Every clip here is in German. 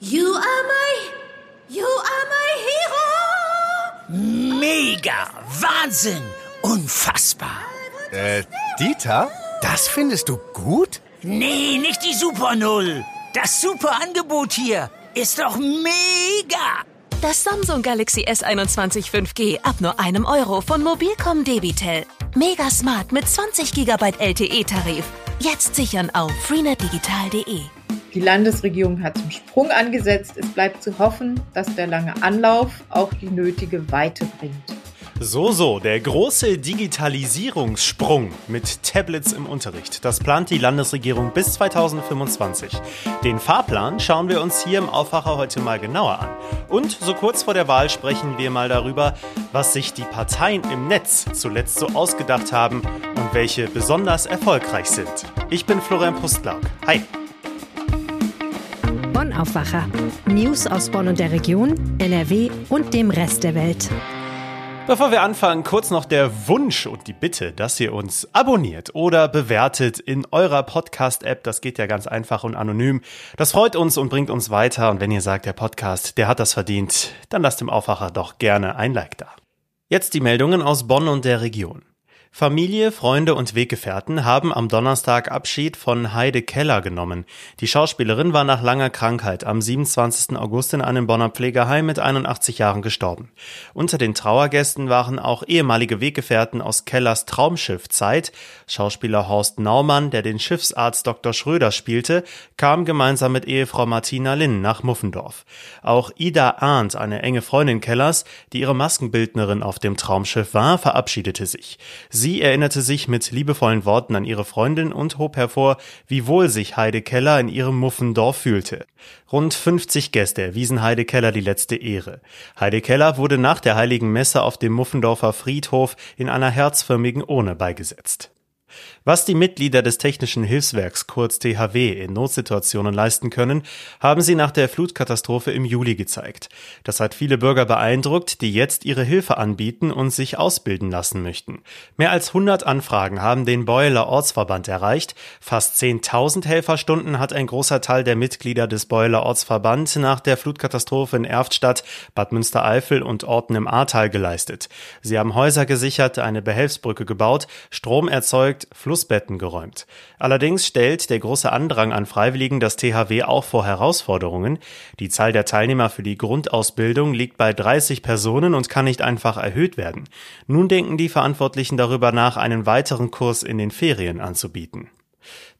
You are my, you are my hero. Mega, Wahnsinn, unfassbar. Äh, Dieter, das findest du gut? Nee, nicht die Super Null. Das super Angebot hier ist doch mega. Das Samsung Galaxy S21 5G ab nur einem Euro von Mobilcom Debitel. Mega smart mit 20 GB LTE-Tarif. Jetzt sichern auf freenetdigital.de. Die Landesregierung hat zum Sprung angesetzt. Es bleibt zu hoffen, dass der lange Anlauf auch die nötige Weite bringt. So, so, der große Digitalisierungssprung mit Tablets im Unterricht. Das plant die Landesregierung bis 2025. Den Fahrplan schauen wir uns hier im Aufwacher heute mal genauer an. Und so kurz vor der Wahl sprechen wir mal darüber, was sich die Parteien im Netz zuletzt so ausgedacht haben und welche besonders erfolgreich sind. Ich bin Florian Pustlauk. Hi. Bonn Aufwacher. News aus Bonn und der Region, NRW und dem Rest der Welt. Bevor wir anfangen, kurz noch der Wunsch und die Bitte, dass ihr uns abonniert oder bewertet in eurer Podcast-App. Das geht ja ganz einfach und anonym. Das freut uns und bringt uns weiter. Und wenn ihr sagt, der Podcast, der hat das verdient, dann lasst dem Aufwacher doch gerne ein Like da. Jetzt die Meldungen aus Bonn und der Region. Familie, Freunde und Weggefährten haben am Donnerstag Abschied von Heide Keller genommen. Die Schauspielerin war nach langer Krankheit am 27. August in einem Bonner Pflegeheim mit 81 Jahren gestorben. Unter den Trauergästen waren auch ehemalige Weggefährten aus Kellers Traumschiff Zeit. Schauspieler Horst Naumann, der den Schiffsarzt Dr. Schröder spielte, kam gemeinsam mit Ehefrau Martina Linn nach Muffendorf. Auch Ida Arndt, eine enge Freundin Kellers, die ihre Maskenbildnerin auf dem Traumschiff war, verabschiedete sich. Sie erinnerte sich mit liebevollen Worten an ihre Freundin und hob hervor, wie wohl sich Heide Keller in ihrem Muffendorf fühlte. Rund 50 Gäste erwiesen Heide Keller die letzte Ehre. Heide Keller wurde nach der heiligen Messe auf dem Muffendorfer Friedhof in einer herzförmigen Urne beigesetzt. Was die Mitglieder des Technischen Hilfswerks kurz THW in Notsituationen leisten können, haben sie nach der Flutkatastrophe im Juli gezeigt. Das hat viele Bürger beeindruckt, die jetzt ihre Hilfe anbieten und sich ausbilden lassen möchten. Mehr als 100 Anfragen haben den Beueler Ortsverband erreicht. Fast 10.000 Helferstunden hat ein großer Teil der Mitglieder des Beueler Ortsverband nach der Flutkatastrophe in Erftstadt, Bad Münstereifel und Orten im Ahrtal geleistet. Sie haben Häuser gesichert, eine Behelfsbrücke gebaut, Strom erzeugt, Fluss Flussbetten geräumt. Allerdings stellt der große Andrang an Freiwilligen das THW auch vor Herausforderungen. Die Zahl der Teilnehmer für die Grundausbildung liegt bei 30 Personen und kann nicht einfach erhöht werden. Nun denken die Verantwortlichen darüber nach, einen weiteren Kurs in den Ferien anzubieten.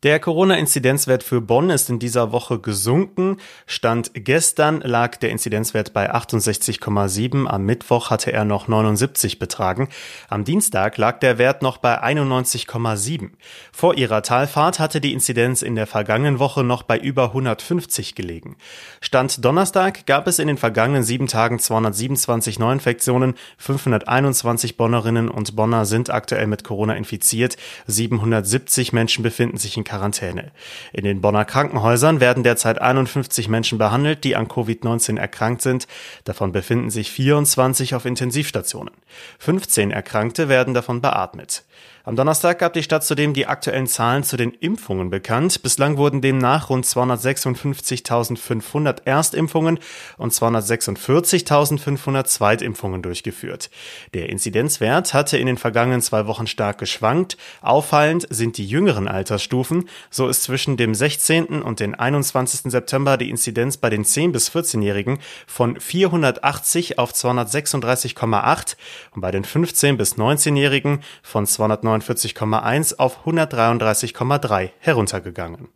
Der Corona-Inzidenzwert für Bonn ist in dieser Woche gesunken. Stand gestern lag der Inzidenzwert bei 68,7. Am Mittwoch hatte er noch 79 betragen. Am Dienstag lag der Wert noch bei 91,7. Vor ihrer Talfahrt hatte die Inzidenz in der vergangenen Woche noch bei über 150 gelegen. Stand Donnerstag gab es in den vergangenen sieben Tagen 227 Neuinfektionen. 521 Bonnerinnen und Bonner sind aktuell mit Corona infiziert. 770 Menschen befinden sich in Quarantäne. In den Bonner Krankenhäusern werden derzeit 51 Menschen behandelt, die an Covid-19 erkrankt sind. Davon befinden sich 24 auf Intensivstationen. 15 Erkrankte werden davon beatmet. Am Donnerstag gab die Stadt zudem die aktuellen Zahlen zu den Impfungen bekannt. Bislang wurden demnach rund 256.500 Erstimpfungen und 246.500 Zweitimpfungen durchgeführt. Der Inzidenzwert hatte in den vergangenen zwei Wochen stark geschwankt. Auffallend sind die jüngeren Altersstufen. So ist zwischen dem 16. und dem 21. September die Inzidenz bei den 10- bis 14-Jährigen von 480 auf 236,8 und bei den 15- bis 19-Jährigen von 209 149,1 auf 133,3 heruntergegangen.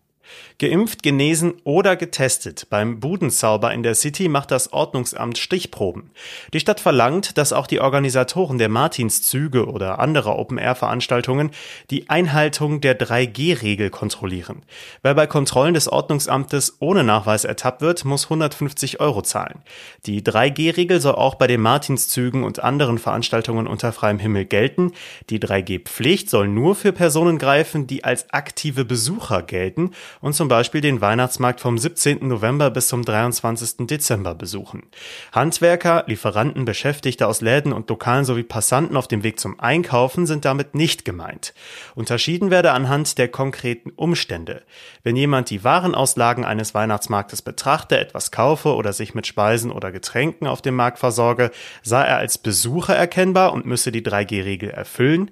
Geimpft, genesen oder getestet. Beim Budenzauber in der City macht das Ordnungsamt Stichproben. Die Stadt verlangt, dass auch die Organisatoren der Martinszüge oder anderer Open-Air-Veranstaltungen die Einhaltung der 3G-Regel kontrollieren. Wer bei Kontrollen des Ordnungsamtes ohne Nachweis ertappt wird, muss 150 Euro zahlen. Die 3G-Regel soll auch bei den Martinszügen und anderen Veranstaltungen unter freiem Himmel gelten. Die 3G-Pflicht soll nur für Personen greifen, die als aktive Besucher gelten und zum Beispiel den Weihnachtsmarkt vom 17. November bis zum 23. Dezember besuchen. Handwerker, Lieferanten, Beschäftigte aus Läden und Lokalen sowie Passanten auf dem Weg zum Einkaufen sind damit nicht gemeint. Unterschieden werde anhand der konkreten Umstände. Wenn jemand die Warenauslagen eines Weihnachtsmarktes betrachte, etwas kaufe oder sich mit Speisen oder Getränken auf dem Markt versorge, sei er als Besucher erkennbar und müsse die 3G-Regel erfüllen.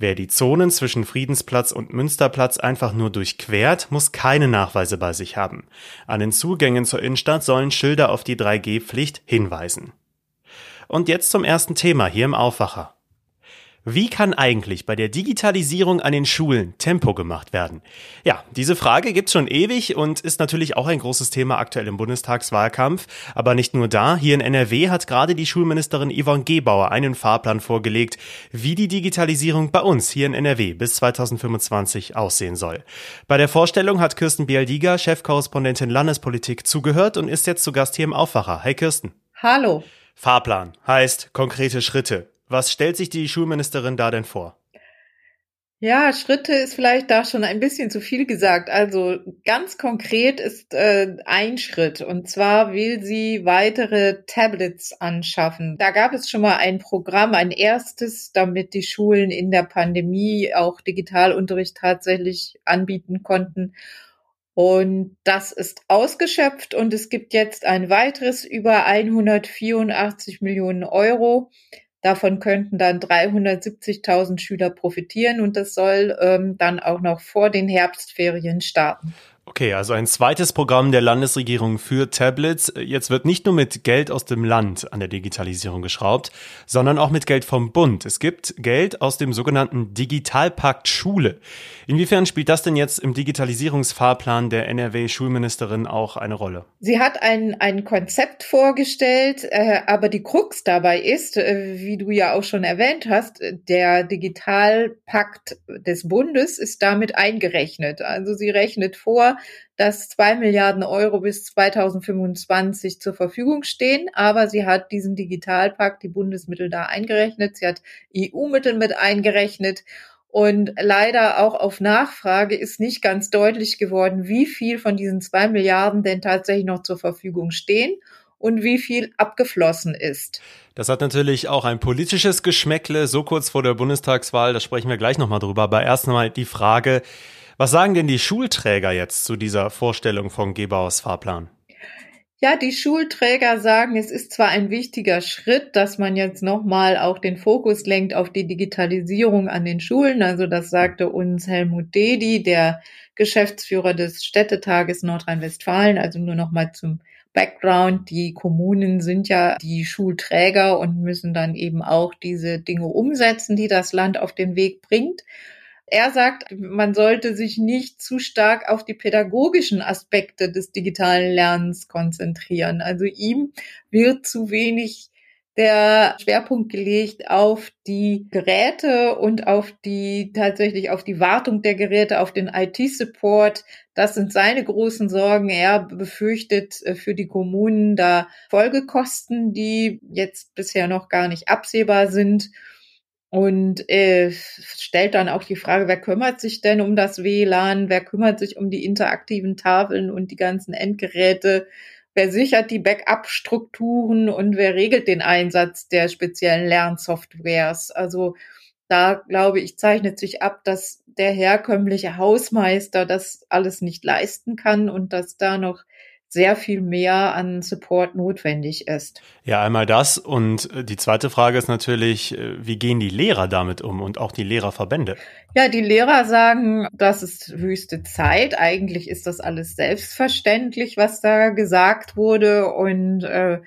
Wer die Zonen zwischen Friedensplatz und Münsterplatz einfach nur durchquert, muss keine Nachweise bei sich haben. An den Zugängen zur Innenstadt sollen Schilder auf die 3G-Pflicht hinweisen. Und jetzt zum ersten Thema hier im Aufwacher. Wie kann eigentlich bei der Digitalisierung an den Schulen Tempo gemacht werden? Ja, diese Frage gibt's schon ewig und ist natürlich auch ein großes Thema aktuell im Bundestagswahlkampf. Aber nicht nur da. Hier in NRW hat gerade die Schulministerin Yvonne Gebauer einen Fahrplan vorgelegt, wie die Digitalisierung bei uns hier in NRW bis 2025 aussehen soll. Bei der Vorstellung hat Kirsten Bialdiger, Chefkorrespondentin Landespolitik, zugehört und ist jetzt zu Gast hier im Aufwacher. Hi Kirsten. Hallo. Fahrplan heißt konkrete Schritte. Was stellt sich die Schulministerin da denn vor? Ja, Schritte ist vielleicht da schon ein bisschen zu viel gesagt. Also ganz konkret ist äh, ein Schritt und zwar will sie weitere Tablets anschaffen. Da gab es schon mal ein Programm, ein erstes, damit die Schulen in der Pandemie auch Digitalunterricht tatsächlich anbieten konnten. Und das ist ausgeschöpft und es gibt jetzt ein weiteres über 184 Millionen Euro Davon könnten dann 370.000 Schüler profitieren und das soll ähm, dann auch noch vor den Herbstferien starten. Okay, also ein zweites Programm der Landesregierung für Tablets. Jetzt wird nicht nur mit Geld aus dem Land an der Digitalisierung geschraubt, sondern auch mit Geld vom Bund. Es gibt Geld aus dem sogenannten Digitalpakt Schule. Inwiefern spielt das denn jetzt im Digitalisierungsfahrplan der NRW-Schulministerin auch eine Rolle? Sie hat ein, ein Konzept vorgestellt, äh, aber die Krux dabei ist, äh, wie du ja auch schon erwähnt hast, der Digitalpakt des Bundes ist damit eingerechnet. Also sie rechnet vor, dass zwei Milliarden Euro bis 2025 zur Verfügung stehen. Aber sie hat diesen Digitalpakt, die Bundesmittel da eingerechnet. Sie hat EU-Mittel mit eingerechnet. Und leider auch auf Nachfrage ist nicht ganz deutlich geworden, wie viel von diesen zwei Milliarden denn tatsächlich noch zur Verfügung stehen und wie viel abgeflossen ist. Das hat natürlich auch ein politisches Geschmäckle, so kurz vor der Bundestagswahl, da sprechen wir gleich nochmal drüber. Aber erst einmal die Frage, was sagen denn die Schulträger jetzt zu dieser Vorstellung von Gebauers Fahrplan? Ja, die Schulträger sagen, es ist zwar ein wichtiger Schritt, dass man jetzt nochmal auch den Fokus lenkt auf die Digitalisierung an den Schulen. Also das sagte uns Helmut Dedi, der Geschäftsführer des Städtetages Nordrhein-Westfalen. Also nur nochmal zum Background. Die Kommunen sind ja die Schulträger und müssen dann eben auch diese Dinge umsetzen, die das Land auf den Weg bringt. Er sagt, man sollte sich nicht zu stark auf die pädagogischen Aspekte des digitalen Lernens konzentrieren. Also ihm wird zu wenig der Schwerpunkt gelegt auf die Geräte und auf die tatsächlich auf die Wartung der Geräte, auf den IT-Support. Das sind seine großen Sorgen. Er befürchtet äh, für die Kommunen da Folgekosten, die jetzt bisher noch gar nicht absehbar sind und äh, stellt dann auch die Frage, wer kümmert sich denn um das WLAN, wer kümmert sich um die interaktiven Tafeln und die ganzen Endgeräte, wer sichert die Backup-Strukturen und wer regelt den Einsatz der speziellen Lernsoftwares. Also da glaube ich, zeichnet sich ab, dass der herkömmliche Hausmeister das alles nicht leisten kann und dass da noch sehr viel mehr an Support notwendig ist. Ja, einmal das. Und äh, die zweite Frage ist natürlich, äh, wie gehen die Lehrer damit um und auch die Lehrerverbände? Ja, die Lehrer sagen, das ist höchste Zeit. Eigentlich ist das alles selbstverständlich, was da gesagt wurde. Und äh,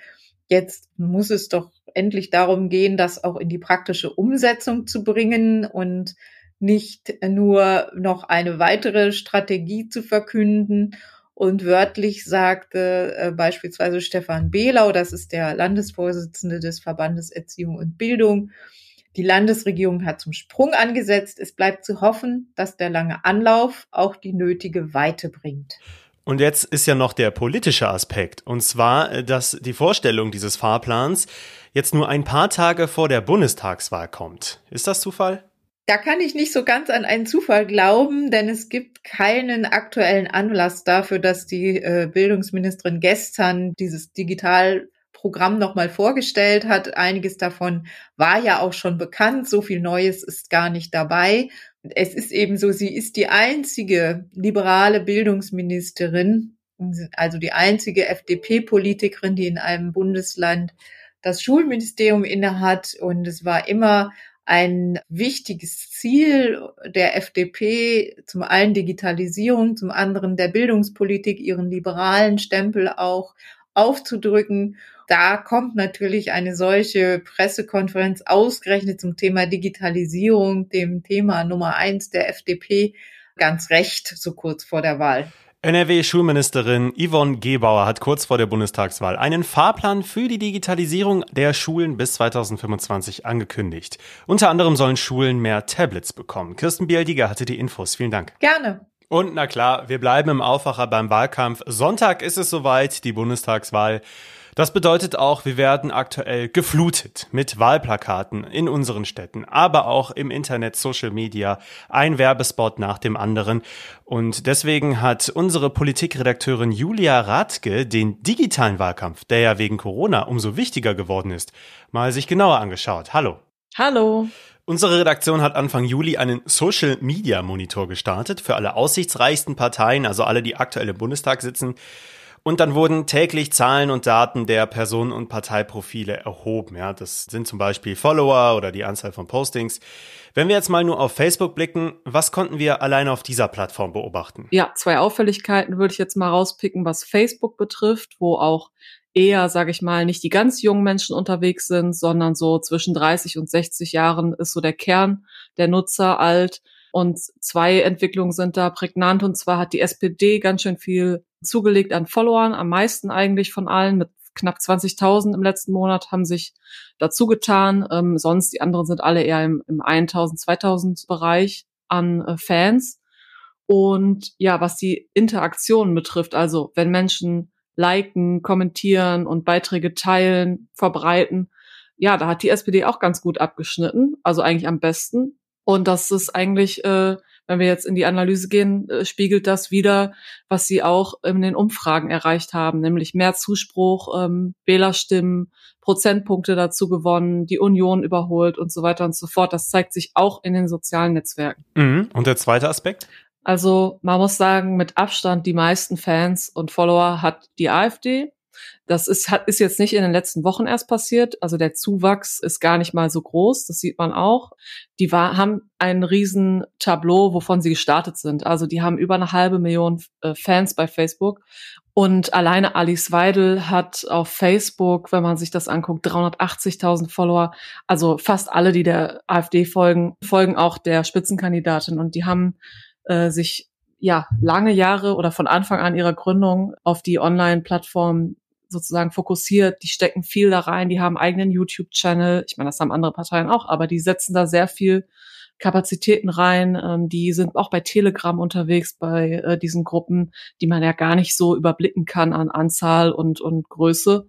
jetzt muss es doch endlich darum gehen, das auch in die praktische Umsetzung zu bringen und nicht nur noch eine weitere Strategie zu verkünden. Und wörtlich sagte äh, beispielsweise Stefan Behlau, das ist der Landesvorsitzende des Verbandes Erziehung und Bildung, die Landesregierung hat zum Sprung angesetzt. Es bleibt zu hoffen, dass der lange Anlauf auch die nötige Weite bringt. Und jetzt ist ja noch der politische Aspekt. Und zwar, äh, dass die Vorstellung dieses Fahrplans jetzt nur ein paar Tage vor der Bundestagswahl kommt. Ist das Zufall? Da kann ich nicht so ganz an einen Zufall glauben, denn es gibt keinen aktuellen Anlass dafür, dass die äh, Bildungsministerin gestern dieses Digitalprogramm nochmal vorgestellt hat. Einiges davon war ja auch schon bekannt. So viel Neues ist gar nicht dabei. Es ist eben so, sie ist die einzige liberale Bildungsministerin, also die einzige FDP-Politikerin, die in einem Bundesland das Schulministerium innehat. Und es war immer ein wichtiges Ziel der FDP, zum einen Digitalisierung, zum anderen der Bildungspolitik, ihren liberalen Stempel auch aufzudrücken. Da kommt natürlich eine solche Pressekonferenz ausgerechnet zum Thema Digitalisierung, dem Thema Nummer eins der FDP, ganz recht, so kurz vor der Wahl. NRW-Schulministerin Yvonne Gebauer hat kurz vor der Bundestagswahl einen Fahrplan für die Digitalisierung der Schulen bis 2025 angekündigt. Unter anderem sollen Schulen mehr Tablets bekommen. Kirsten Bialdiger hatte die Infos. Vielen Dank. Gerne. Und na klar, wir bleiben im Aufwacher beim Wahlkampf. Sonntag ist es soweit, die Bundestagswahl. Das bedeutet auch, wir werden aktuell geflutet mit Wahlplakaten in unseren Städten, aber auch im Internet, Social Media, ein Werbespot nach dem anderen. Und deswegen hat unsere Politikredakteurin Julia Radke den digitalen Wahlkampf, der ja wegen Corona umso wichtiger geworden ist, mal sich genauer angeschaut. Hallo. Hallo. Unsere Redaktion hat Anfang Juli einen Social Media Monitor gestartet für alle aussichtsreichsten Parteien, also alle, die aktuell im Bundestag sitzen. Und dann wurden täglich Zahlen und Daten der Personen- und Parteiprofile erhoben. Ja, das sind zum Beispiel Follower oder die Anzahl von Postings. Wenn wir jetzt mal nur auf Facebook blicken, was konnten wir alleine auf dieser Plattform beobachten? Ja, zwei Auffälligkeiten würde ich jetzt mal rauspicken, was Facebook betrifft, wo auch eher, sage ich mal, nicht die ganz jungen Menschen unterwegs sind, sondern so zwischen 30 und 60 Jahren ist so der Kern der Nutzer alt. Und zwei Entwicklungen sind da prägnant. Und zwar hat die SPD ganz schön viel zugelegt an Followern, am meisten eigentlich von allen mit knapp 20.000 im letzten Monat haben sich dazu getan. Ähm, sonst die anderen sind alle eher im, im 1.000, 2.000 Bereich an äh, Fans. Und ja, was die Interaktion betrifft, also wenn Menschen liken, kommentieren und Beiträge teilen, verbreiten, ja, da hat die SPD auch ganz gut abgeschnitten, also eigentlich am besten. Und das ist eigentlich äh, wenn wir jetzt in die Analyse gehen, äh, spiegelt das wieder, was sie auch in den Umfragen erreicht haben, nämlich mehr Zuspruch, ähm, Wählerstimmen, Prozentpunkte dazu gewonnen, die Union überholt und so weiter und so fort. Das zeigt sich auch in den sozialen Netzwerken. Mhm. Und der zweite Aspekt? Also man muss sagen, mit Abstand die meisten Fans und Follower hat die AfD. Das ist, hat, ist jetzt nicht in den letzten Wochen erst passiert. Also der Zuwachs ist gar nicht mal so groß. Das sieht man auch. Die war, haben ein riesen Tableau, wovon sie gestartet sind. Also die haben über eine halbe Million äh, Fans bei Facebook. Und alleine Alice Weidel hat auf Facebook, wenn man sich das anguckt, 380.000 Follower. Also fast alle, die der AfD folgen, folgen auch der Spitzenkandidatin. Und die haben äh, sich ja lange Jahre oder von Anfang an ihrer Gründung auf die Online-Plattform sozusagen fokussiert. Die stecken viel da rein, die haben eigenen YouTube-Channel. Ich meine, das haben andere Parteien auch, aber die setzen da sehr viel Kapazitäten rein. Ähm, die sind auch bei Telegram unterwegs, bei äh, diesen Gruppen, die man ja gar nicht so überblicken kann an Anzahl und, und Größe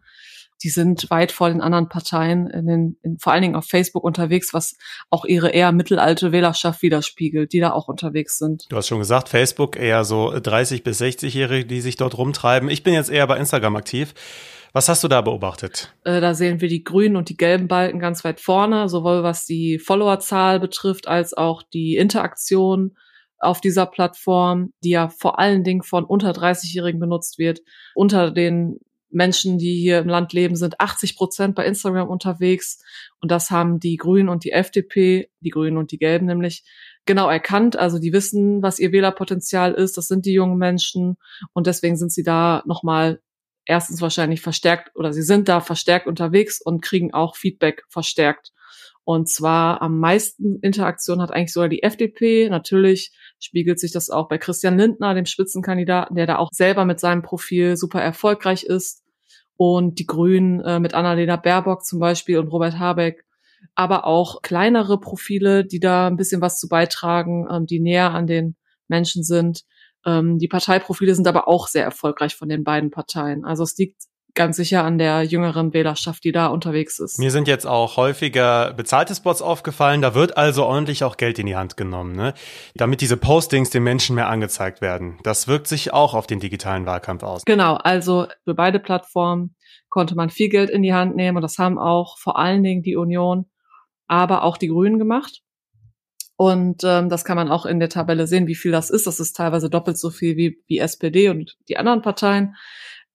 die sind weit vor den anderen Parteien, in den, in, vor allen Dingen auf Facebook unterwegs, was auch ihre eher mittelalte Wählerschaft widerspiegelt, die da auch unterwegs sind. Du hast schon gesagt, Facebook eher so 30 bis 60-Jährige, die sich dort rumtreiben. Ich bin jetzt eher bei Instagram aktiv. Was hast du da beobachtet? Äh, da sehen wir die grünen und die gelben Balken ganz weit vorne, sowohl was die Followerzahl betrifft, als auch die Interaktion auf dieser Plattform, die ja vor allen Dingen von unter 30-Jährigen benutzt wird. Unter den Menschen, die hier im Land leben, sind 80 Prozent bei Instagram unterwegs. Und das haben die Grünen und die FDP, die Grünen und die Gelben nämlich, genau erkannt. Also die wissen, was ihr Wählerpotenzial ist. Das sind die jungen Menschen. Und deswegen sind sie da nochmal erstens wahrscheinlich verstärkt oder sie sind da verstärkt unterwegs und kriegen auch Feedback verstärkt. Und zwar am meisten Interaktion hat eigentlich sogar die FDP. Natürlich spiegelt sich das auch bei Christian Lindner, dem Spitzenkandidaten, der da auch selber mit seinem Profil super erfolgreich ist und die Grünen äh, mit Annalena Baerbock zum Beispiel und Robert Habeck, aber auch kleinere Profile, die da ein bisschen was zu beitragen, ähm, die näher an den Menschen sind. Ähm, die Parteiprofile sind aber auch sehr erfolgreich von den beiden Parteien. Also es liegt ganz sicher an der jüngeren Wählerschaft, die da unterwegs ist. Mir sind jetzt auch häufiger bezahlte Spots aufgefallen. Da wird also ordentlich auch Geld in die Hand genommen, ne? damit diese Postings den Menschen mehr angezeigt werden. Das wirkt sich auch auf den digitalen Wahlkampf aus. Genau, also für beide Plattformen konnte man viel Geld in die Hand nehmen und das haben auch vor allen Dingen die Union, aber auch die Grünen gemacht. Und ähm, das kann man auch in der Tabelle sehen, wie viel das ist. Das ist teilweise doppelt so viel wie, wie SPD und die anderen Parteien.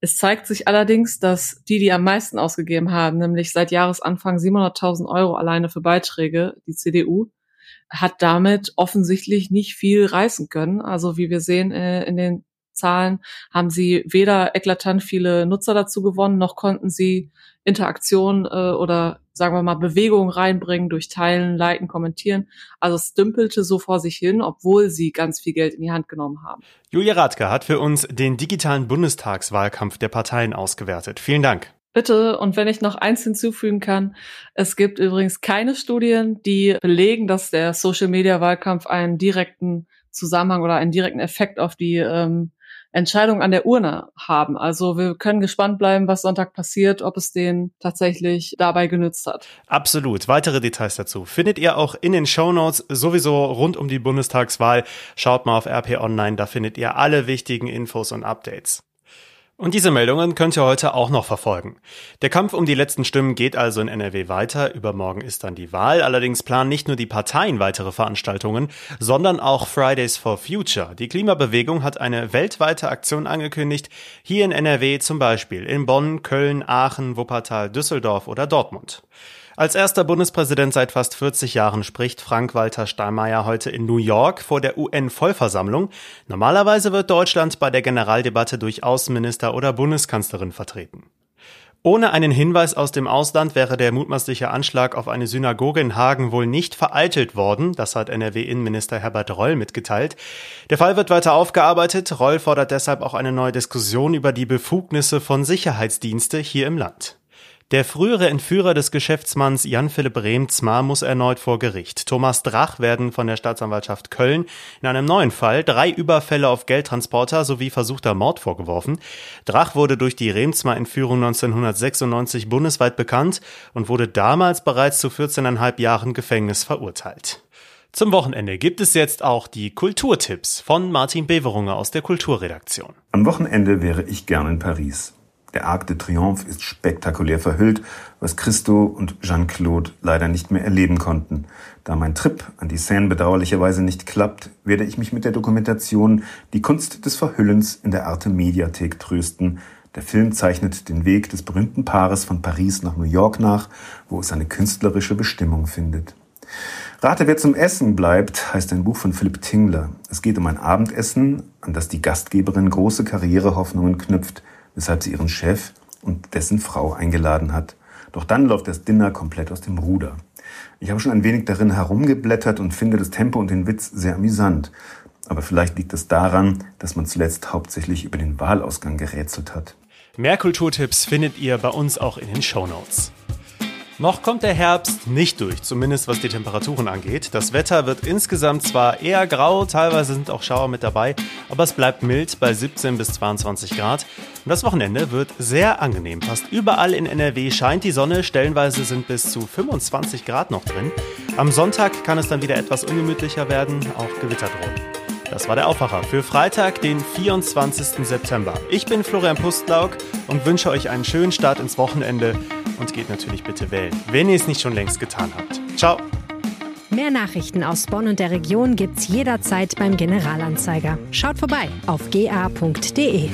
Es zeigt sich allerdings, dass die, die am meisten ausgegeben haben, nämlich seit Jahresanfang 700.000 Euro alleine für Beiträge, die CDU, hat damit offensichtlich nicht viel reißen können. Also wie wir sehen äh, in den Zahlen haben sie weder eklatant viele Nutzer dazu gewonnen, noch konnten sie Interaktion äh, oder sagen wir mal Bewegung reinbringen durch Teilen, Liken, Kommentieren. Also es dümpelte so vor sich hin, obwohl sie ganz viel Geld in die Hand genommen haben. Julia Radke hat für uns den digitalen Bundestagswahlkampf der Parteien ausgewertet. Vielen Dank. Bitte, und wenn ich noch eins hinzufügen kann, es gibt übrigens keine Studien, die belegen, dass der Social-Media-Wahlkampf einen direkten Zusammenhang oder einen direkten Effekt auf die ähm, Entscheidung an der Urne haben. Also wir können gespannt bleiben, was Sonntag passiert, ob es den tatsächlich dabei genützt hat. Absolut. Weitere Details dazu findet ihr auch in den Show Notes sowieso rund um die Bundestagswahl. Schaut mal auf RP Online, da findet ihr alle wichtigen Infos und Updates. Und diese Meldungen könnt ihr heute auch noch verfolgen. Der Kampf um die letzten Stimmen geht also in NRW weiter. Übermorgen ist dann die Wahl. Allerdings planen nicht nur die Parteien weitere Veranstaltungen, sondern auch Fridays for Future. Die Klimabewegung hat eine weltweite Aktion angekündigt. Hier in NRW zum Beispiel in Bonn, Köln, Aachen, Wuppertal, Düsseldorf oder Dortmund. Als erster Bundespräsident seit fast 40 Jahren spricht Frank-Walter Steinmeier heute in New York vor der UN-Vollversammlung. Normalerweise wird Deutschland bei der Generaldebatte durch Außenminister oder Bundeskanzlerin vertreten. Ohne einen Hinweis aus dem Ausland wäre der mutmaßliche Anschlag auf eine Synagoge in Hagen wohl nicht vereitelt worden, das hat NRW-Innenminister Herbert Reul mitgeteilt. Der Fall wird weiter aufgearbeitet. Reul fordert deshalb auch eine neue Diskussion über die Befugnisse von Sicherheitsdienste hier im Land. Der frühere Entführer des Geschäftsmanns Jan-Philipp Remzmar muss erneut vor Gericht. Thomas Drach werden von der Staatsanwaltschaft Köln in einem neuen Fall drei Überfälle auf Geldtransporter sowie versuchter Mord vorgeworfen. Drach wurde durch die Remzmar-Entführung 1996 bundesweit bekannt und wurde damals bereits zu 14,5 Jahren Gefängnis verurteilt. Zum Wochenende gibt es jetzt auch die Kulturtipps von Martin Beverunger aus der Kulturredaktion. Am Wochenende wäre ich gern in Paris. Der Arc de Triomphe ist spektakulär verhüllt, was Christo und Jean-Claude leider nicht mehr erleben konnten. Da mein Trip an die Seine bedauerlicherweise nicht klappt, werde ich mich mit der Dokumentation Die Kunst des Verhüllens in der Arte Mediathek trösten. Der Film zeichnet den Weg des berühmten Paares von Paris nach New York nach, wo es seine künstlerische Bestimmung findet. Rate, wer zum Essen bleibt, heißt ein Buch von Philipp Tingler. Es geht um ein Abendessen, an das die Gastgeberin große Karrierehoffnungen knüpft – weshalb sie ihren Chef und dessen Frau eingeladen hat. Doch dann läuft das Dinner komplett aus dem Ruder. Ich habe schon ein wenig darin herumgeblättert und finde das Tempo und den Witz sehr amüsant. Aber vielleicht liegt es daran, dass man zuletzt hauptsächlich über den Wahlausgang gerätselt hat. Mehr Kulturtipps findet ihr bei uns auch in den Show Notes. Noch kommt der Herbst nicht durch, zumindest was die Temperaturen angeht. Das Wetter wird insgesamt zwar eher grau, teilweise sind auch Schauer mit dabei, aber es bleibt mild bei 17 bis 22 Grad. Und das Wochenende wird sehr angenehm. Fast überall in NRW scheint die Sonne, stellenweise sind bis zu 25 Grad noch drin. Am Sonntag kann es dann wieder etwas ungemütlicher werden, auch Gewitter drohen. Das war der Aufwacher für Freitag, den 24. September. Ich bin Florian Pustlauk und wünsche euch einen schönen Start ins Wochenende und geht natürlich bitte wählen, wenn ihr es nicht schon längst getan habt. Ciao! Mehr Nachrichten aus Bonn und der Region gibt's jederzeit beim Generalanzeiger. Schaut vorbei auf ga.de.